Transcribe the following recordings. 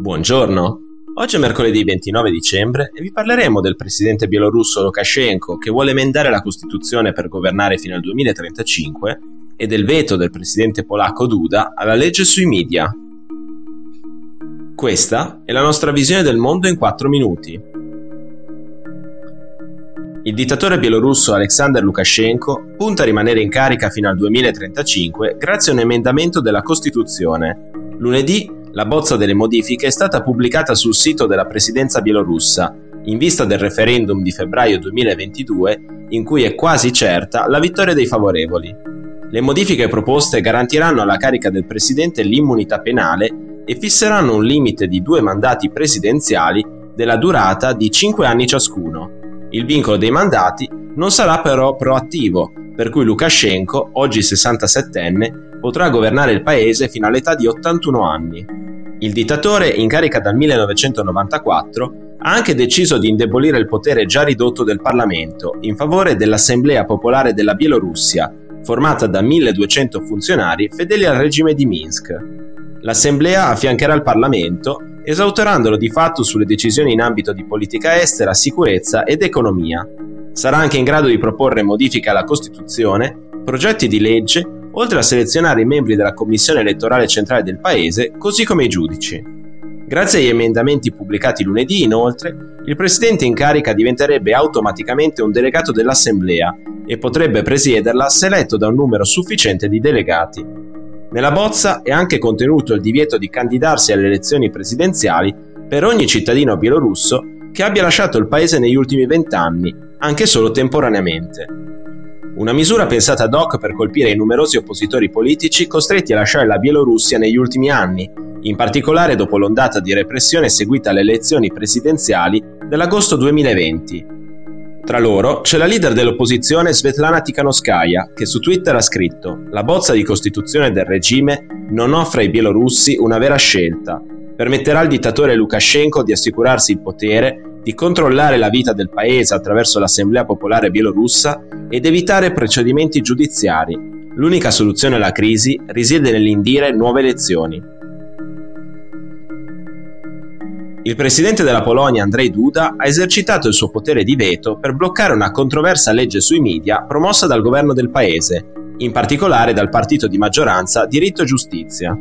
Buongiorno, oggi è mercoledì 29 dicembre e vi parleremo del presidente bielorusso Lukashenko che vuole emendare la Costituzione per governare fino al 2035 e del veto del presidente polacco Duda alla legge sui media. Questa è la nostra visione del mondo in 4 minuti. Il dittatore bielorusso Alexander Lukashenko punta a rimanere in carica fino al 2035 grazie a un emendamento della Costituzione. Lunedì la bozza delle modifiche è stata pubblicata sul sito della presidenza bielorussa, in vista del referendum di febbraio 2022, in cui è quasi certa la vittoria dei favorevoli. Le modifiche proposte garantiranno alla carica del presidente l'immunità penale e fisseranno un limite di due mandati presidenziali della durata di 5 anni ciascuno. Il vincolo dei mandati non sarà però proattivo, per cui Lukashenko, oggi 67enne, potrà governare il paese fino all'età di 81 anni. Il dittatore, in carica dal 1994, ha anche deciso di indebolire il potere già ridotto del Parlamento in favore dell'Assemblea Popolare della Bielorussia, formata da 1200 funzionari fedeli al regime di Minsk. L'Assemblea affiancherà il Parlamento, esautorandolo di fatto sulle decisioni in ambito di politica estera, sicurezza ed economia. Sarà anche in grado di proporre modifiche alla Costituzione, progetti di legge oltre a selezionare i membri della Commissione elettorale centrale del Paese, così come i giudici. Grazie agli emendamenti pubblicati lunedì, inoltre, il presidente in carica diventerebbe automaticamente un delegato dell'Assemblea e potrebbe presiederla se eletto da un numero sufficiente di delegati. Nella bozza è anche contenuto il divieto di candidarsi alle elezioni presidenziali per ogni cittadino bielorusso che abbia lasciato il paese negli ultimi vent'anni, anche solo temporaneamente. Una misura pensata ad hoc per colpire i numerosi oppositori politici costretti a lasciare la Bielorussia negli ultimi anni, in particolare dopo l'ondata di repressione seguita alle elezioni presidenziali dell'agosto 2020. Tra loro c'è la leader dell'opposizione Svetlana Tikhanovskaya, che su Twitter ha scritto: La bozza di costituzione del regime non offre ai bielorussi una vera scelta. Permetterà al dittatore Lukashenko di assicurarsi il potere di controllare la vita del paese attraverso l'Assemblea Popolare Bielorussa ed evitare procedimenti giudiziari. L'unica soluzione alla crisi risiede nell'indire nuove elezioni. Il presidente della Polonia Andrzej Duda ha esercitato il suo potere di veto per bloccare una controversa legge sui media promossa dal governo del paese, in particolare dal partito di maggioranza Diritto e Giustizia.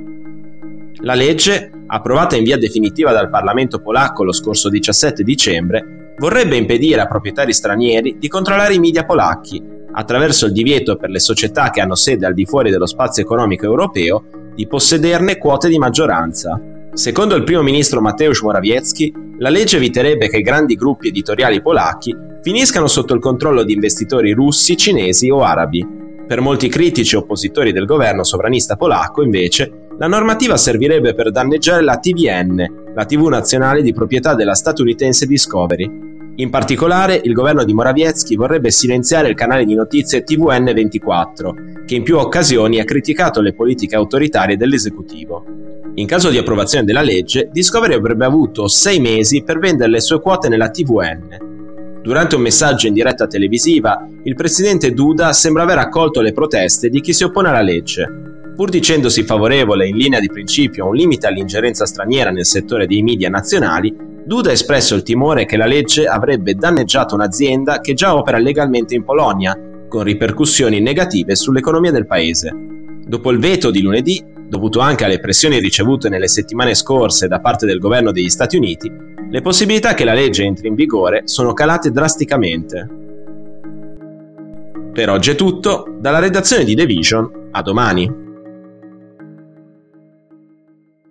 La legge, approvata in via definitiva dal Parlamento polacco lo scorso 17 dicembre, vorrebbe impedire a proprietari stranieri di controllare i media polacchi, attraverso il divieto per le società che hanno sede al di fuori dello spazio economico europeo di possederne quote di maggioranza. Secondo il primo ministro Mateusz Morawiecki, la legge eviterebbe che grandi gruppi editoriali polacchi finiscano sotto il controllo di investitori russi, cinesi o arabi. Per molti critici oppositori del governo sovranista polacco, invece, la normativa servirebbe per danneggiare la TVN, la TV nazionale di proprietà della statunitense Discovery. In particolare, il governo di Morawiecki vorrebbe silenziare il canale di notizie TVN24, che in più occasioni ha criticato le politiche autoritarie dell'esecutivo. In caso di approvazione della legge, Discovery avrebbe avuto sei mesi per vendere le sue quote nella TVN. Durante un messaggio in diretta televisiva, il presidente Duda sembra aver accolto le proteste di chi si oppone alla legge. Pur dicendosi favorevole in linea di principio a un limite all'ingerenza straniera nel settore dei media nazionali, Duda ha espresso il timore che la legge avrebbe danneggiato un'azienda che già opera legalmente in Polonia, con ripercussioni negative sull'economia del paese. Dopo il veto di lunedì, dovuto anche alle pressioni ricevute nelle settimane scorse da parte del governo degli Stati Uniti, le possibilità che la legge entri in vigore sono calate drasticamente. Per oggi è tutto, dalla redazione di The Vision, a domani.